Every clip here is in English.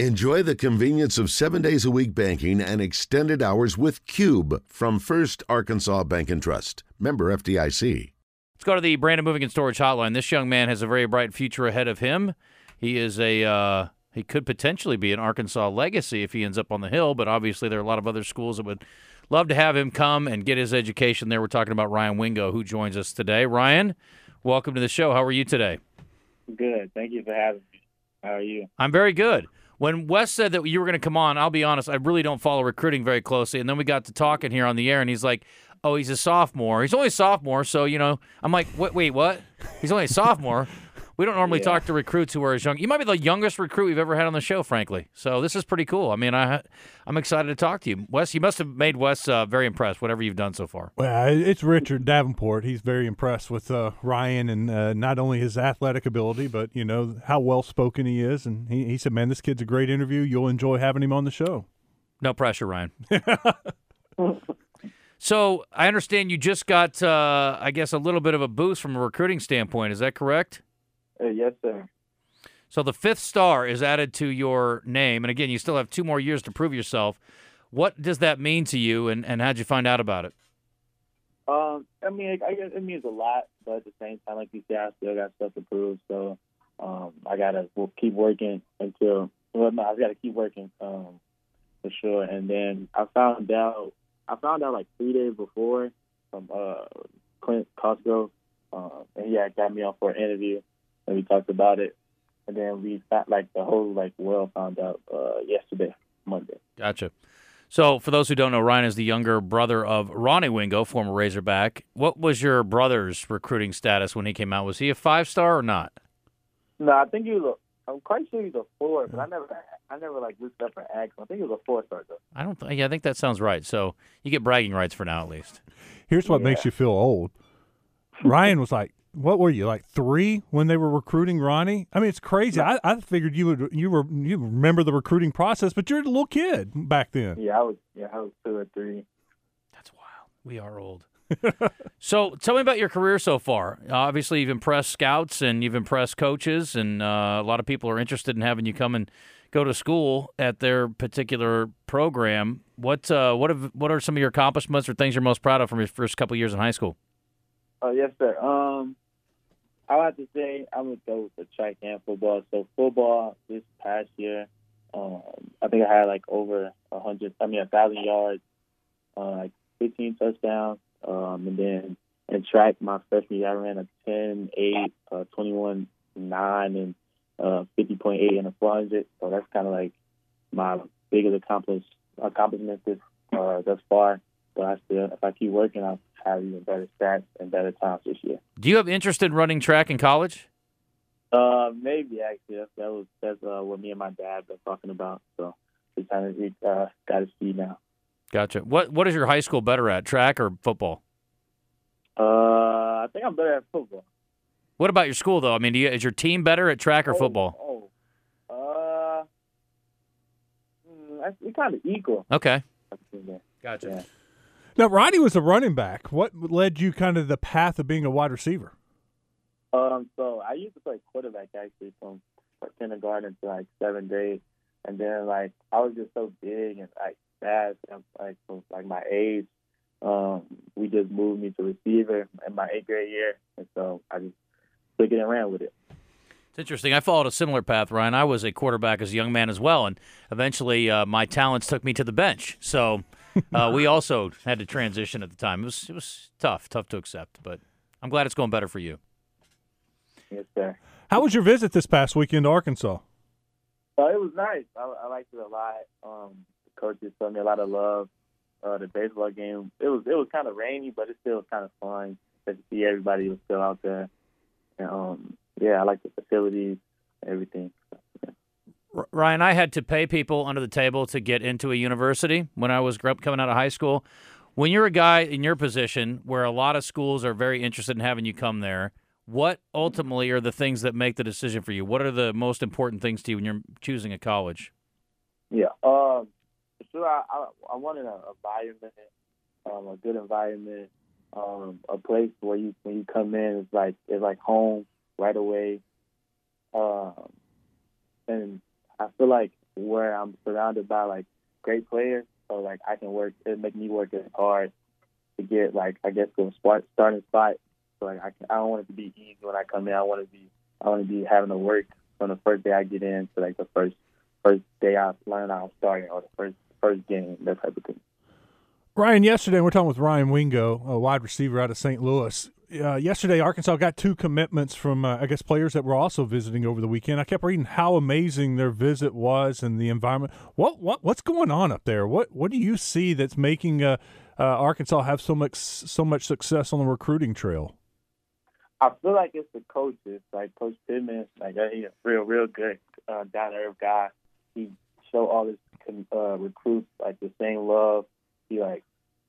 Enjoy the convenience of seven days a week banking and extended hours with Cube from First Arkansas Bank and Trust. Member FDIC. Let's go to the Brandon Moving and Storage Hotline. This young man has a very bright future ahead of him. He is a uh, he could potentially be an Arkansas legacy if he ends up on the hill, but obviously there are a lot of other schools that would love to have him come and get his education there. We're talking about Ryan Wingo, who joins us today. Ryan, welcome to the show. How are you today? Good. Thank you for having me. How are you? I'm very good. When Wes said that you were going to come on, I'll be honest, I really don't follow recruiting very closely. And then we got to talking here on the air, and he's like, "Oh, he's a sophomore. He's only a sophomore." So you know, I'm like, "Wait, wait, what? He's only a sophomore." We don't normally Yeah. talk to recruits who are as young. You might be the youngest recruit we've ever had on the show, frankly. So this is pretty cool. I mean, I I'm excited to talk to you, Wes. You must have made Wes uh, very impressed. Whatever you've done so far. Well, it's Richard Davenport. He's very impressed with uh, Ryan and uh, not only his athletic ability, but you know how well spoken he is. And he, he said, "Man, this kid's a great interview. You'll enjoy having him on the show." No pressure, Ryan. so I understand you just got, uh, I guess, a little bit of a boost from a recruiting standpoint. Is that correct? Uh, yes, sir. So the fifth star is added to your name, and again, you still have two more years to prove yourself. What does that mean to you, and, and how'd you find out about it? Um, I mean, I guess it means a lot, but at the same time, like you said, I still got stuff to prove. So um, I gotta we'll keep working until well, no, I gotta keep working um, for sure. And then I found out I found out like three days before from uh, Clint Costco, um, and had got me on for an interview, and we talked about it. And then we found like the whole like world found out uh, yesterday, Monday. Gotcha. So, for those who don't know, Ryan is the younger brother of Ronnie Wingo, former Razorback. What was your brother's recruiting status when he came out? Was he a five star or not? No, I think he was. A, I'm quite sure he's a four, but I never, I never like looked up and asked. him. I think he was a four star though. I don't. Th- yeah, I think that sounds right. So you get bragging rights for now, at least. Here's what Yeah. makes you feel old. Ryan was like, "What were you like three when they were recruiting Ronnie?" I mean, it's crazy. I, I figured you would you were you remember the recruiting process, but you're a little kid back then. Yeah, I was. Yeah, I was two or three. That's wild. We are old. so tell me about your career so far. Obviously, you've impressed scouts and you've impressed coaches, and uh, a lot of people are interested in having you come and go to school at their particular program. What uh, what have what are some of your accomplishments or things you're most proud of from your first couple years in high school? Oh yes, sir. Um, I have to say I'm gonna go with the track and football. So football this past year, um, I think I had like over a hundred. I mean, a thousand yards, uh, like 15 touchdowns. Um, and then in track, my freshman year, I ran a 10, 8, uh, 21, 9, and uh, 50.8 in a 400. So that's kind of like my biggest accomplish, accomplishment this uh, thus far. But I still, if I keep working, I'll have even better stats and better times this year. Do you have interest in running track in college? Uh, maybe actually. That's, that was that's uh, what me and my dad been talking about. So we kind of uh, got to see now. Gotcha. What what is your high school better at, track or football? Uh, I think I'm better at football. What about your school though? I mean, do you, is your team better at track or Oh, football? Oh, uh, that's- we kind of equal. Okay. Gotcha. Yeah. Now, Ronnie was a running back. What led you kind of the path of being a wide receiver? Um, so I used to play quarterback actually from kindergarten to like seventh grade, and then like I was just so big and like fast, and, like for like my age. Um, we just moved me to receiver in my eighth grade year, and so I just took it and ran with it. It's interesting. I followed a similar path, Ryan. I was a quarterback as a young man as well, and eventually uh, my talents took me to the bench. So uh, we also had to transition at the time. It was it was tough, tough to accept, but I'm glad it's going better for you. Yes, sir. How was your visit this past weekend to Arkansas? So it was nice. I, I liked it a lot. Um, the coaches showed me a lot of love. Uh, the baseball game, it was it was kind of rainy, but it still was kind of fun to see everybody was still out there. And, um, yeah, I like the facilities, everything. Ryan, I had to pay people under the table to get into a university when I was coming out of high school. When you're a guy in your position where a lot of schools are very interested in having you come there, what ultimately are the things that make the decision for you? What are the most important things to you when you're choosing a college? Yeah. Um, sure, I, I, I wanted an environment, um, a good environment, um, a place where you when you come in, it's like it's like home right away. Um, and I feel like where I'm surrounded by like great players, so like I can work. It make me work as hard to get like I guess to a spot, starting spot. So like I can, I don't want it to be easy when I come in. I want to be I want to be having to work from the first day I get in to like the first first day I learn I'm starting or the first first game that type of thing. Ryan, yesterday we're talking with Ryan Wingo, a wide receiver out of St. Louis. Uh, yesterday, Arkansas got two commitments from, uh, I guess, players that were also visiting over the weekend. I kept reading how amazing their visit was and the environment. What what what's going on up there? What what do you see that's making uh, uh Arkansas have so much so much success on the recruiting trail? I feel like it's the coaches, like Coach Pittman. Like he's a real real good uh, down to earth guy. He show all his uh, recruits like the same love he like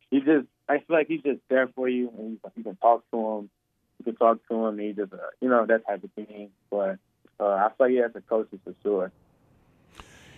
he just I feel like he's just there for you, and you can talk to him. You can talk to him. And he just uh, you know that type of thing. But uh, I feel like he has a coach for sure.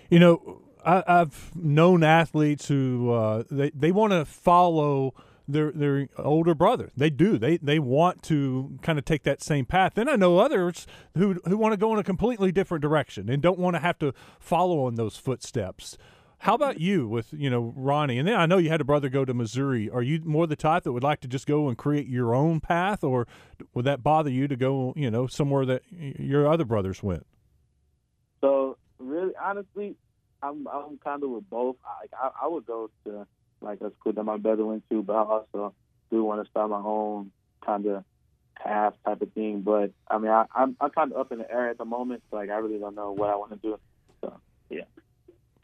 You know, I, have known athletes who uh, they they want to follow their their older brother. They do. They they want to kind of take that same path. Then I know others who who want to go in a completely different direction and don't want to have to follow in those footsteps. How about you with you know Ronnie? And then I know you had a brother go to Missouri. Are you more the type that would like to just go and create your own path, or would that bother you to go you know somewhere that your other brothers went? So really, honestly, I'm I'm kind of with both. Like I, I would go to like a school that my brother went to, but I also do want to start my own kind of path type of thing. But I mean, I, I'm I'm kind of up in the air at the moment. So like I really don't know what I want to do. So yeah.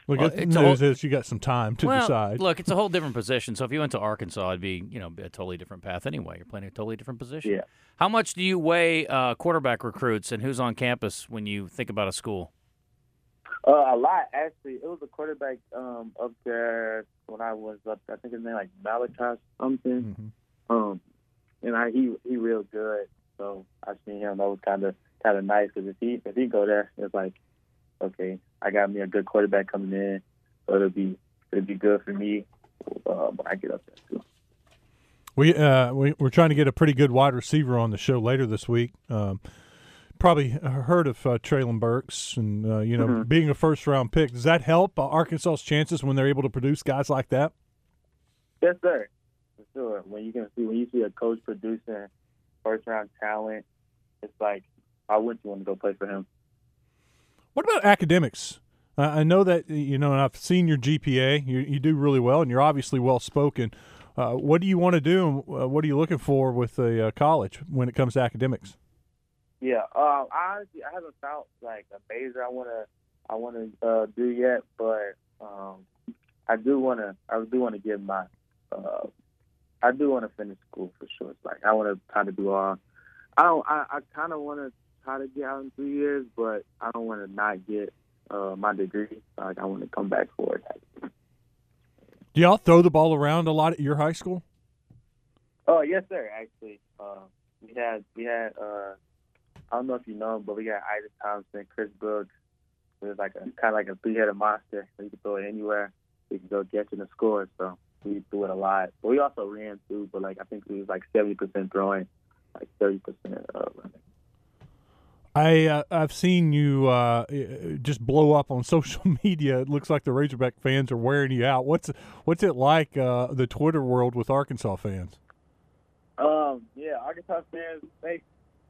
Well, good well, news whole, is you got some time to well, decide. Look, it's a whole different position. So if you went to Arkansas, it'd be you know a totally different path anyway. You're playing a totally different position. Yeah. How much do you weigh uh, quarterback recruits and who's on campus when you think about a school? Uh, a lot actually. It was a quarterback um, up there when I was up. There. I think his name like Malachi something. Mm-hmm. Um, and I he he real good. So I seen him. That was kind of kind of nice because if he if he go there, it's like okay, I got me a good quarterback coming in, so it'll be it'll be good for me uh, when I get up there too. We uh we we're trying to get a pretty good wide receiver on the show later this week. Um, probably heard of uh, Treylon Burks, and uh, you know, mm-hmm. being a first round pick, does that help uh, Arkansas's chances when they're able to produce guys like that? Yes, sir. For sure. When you can see when you see a coach producing first round talent, it's like, I wouldn't want to go play for him? What about academics? Uh, I know that you know, and I've seen your GPA. You, you do really well, and you're obviously well spoken. Uh, what do you want to do, and uh, what are you looking for with a uh, college when it comes to academics? Yeah, uh, honestly, I haven't found like a major I want to I want to uh, do yet, but um, I do want to I do want to get my I do want to finish school for sure. It's like I want to kind of do all. I don't. I, I kind of want to try to get out in three years, but I don't want to not get uh, my degree. Like I want to come back for it. Do y'all throw the ball around a lot at your high school? Oh yes, sir. Actually, uh, we had we had. Uh, I don't know if you know him, but we got Isaac Thompson, Chris Brooks. It was like a kind of like a three-headed monster. You could throw it anywhere. We could go get in the score. So we threw it a lot. But we also ran too. But like I think we was like seventy percent throwing, like thirty percent uh, running. I uh, I've seen you uh, just blow up on social media. It looks like the Razorback fans are wearing you out. What's what's it like uh, the Twitter world with Arkansas fans? Um, yeah, Arkansas fans they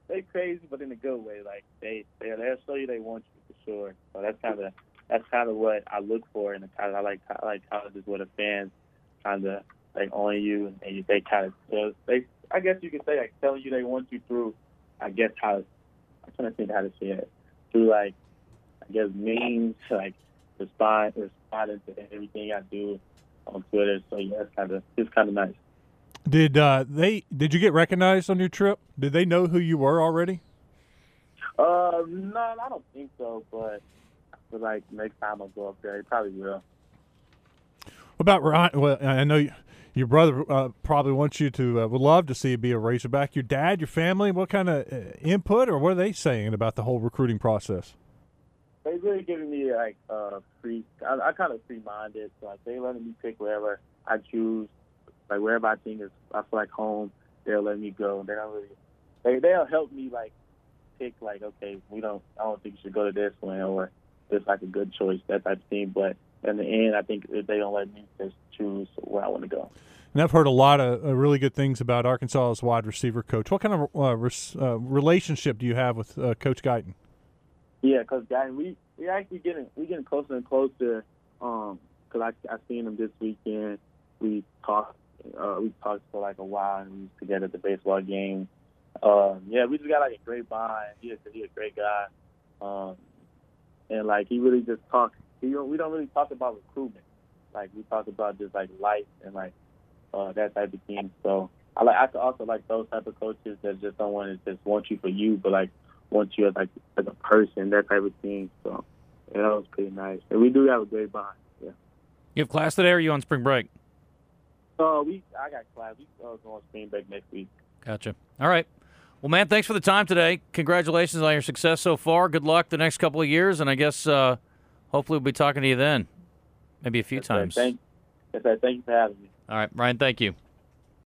they crazy, but in a good way. Like they they they'll show you they want you for sure. So that's kind of that's kind of what I look for in the college. I like I like colleges where the fans kind of like on you and they kind of they I guess you could say like telling you they want you through. I guess how I'm trying to think how to say it through like I guess memes, like respond responding to everything I do on Twitter. So yeah, it's kind of it's kind of nice. Did uh, they? Did you get recognized on your trip? Did they know who you were already? Uh, no, I don't think so. But I feel like next time I go up there, they probably will. What about Ryan? Well, I know you, your brother uh, probably wants you to uh, would love to see you be a Razorback. Your dad, your family, what kind of uh, input or what are they saying about the whole recruiting process? They really giving me like uh, free. I, I kind of free minded, so like they letting me pick wherever I choose, like wherever I think is I feel like home. They'll let me go. They don't really. They they'll help me like pick like okay we don't I don't think you should go to this one or it's like a good choice that type of team. But in the end, I think if they don't let me just choose where I want to go. And I've heard a lot of uh, really good things about Arkansas's wide receiver coach. What kind of uh, res, uh, relationship do you have with uh, Coach Guiton? Yeah, because Guiton, we we actually getting we getting closer and closer. Um, because I I seen him this weekend. We talked uh, we talked for like a while and we was together at the baseball game. Um, yeah, we just got like a great bond. He is he a great guy. Um, and like he really just talks. He don't, we don't really talk about recruitment. Like we talk about just like life and like uh, that type of thing. So I like I also like those type of coaches that just don't want to just want you for you, but like want you as like as a person, that type of thing. So yeah, that was pretty nice. And we do have a great bond. Yeah. You have class today, or are you on spring break? Uh, we I got class. We uh, going on spring break next week. Gotcha. All right. Well, man, thanks for the time today. Congratulations on your success so far. Good luck the next couple of years, and I guess uh, hopefully we'll be talking to you then, maybe a few Yes, times. Sir. Thank, yes, sir. Thank you for having me. All right, Ryan. Thank you.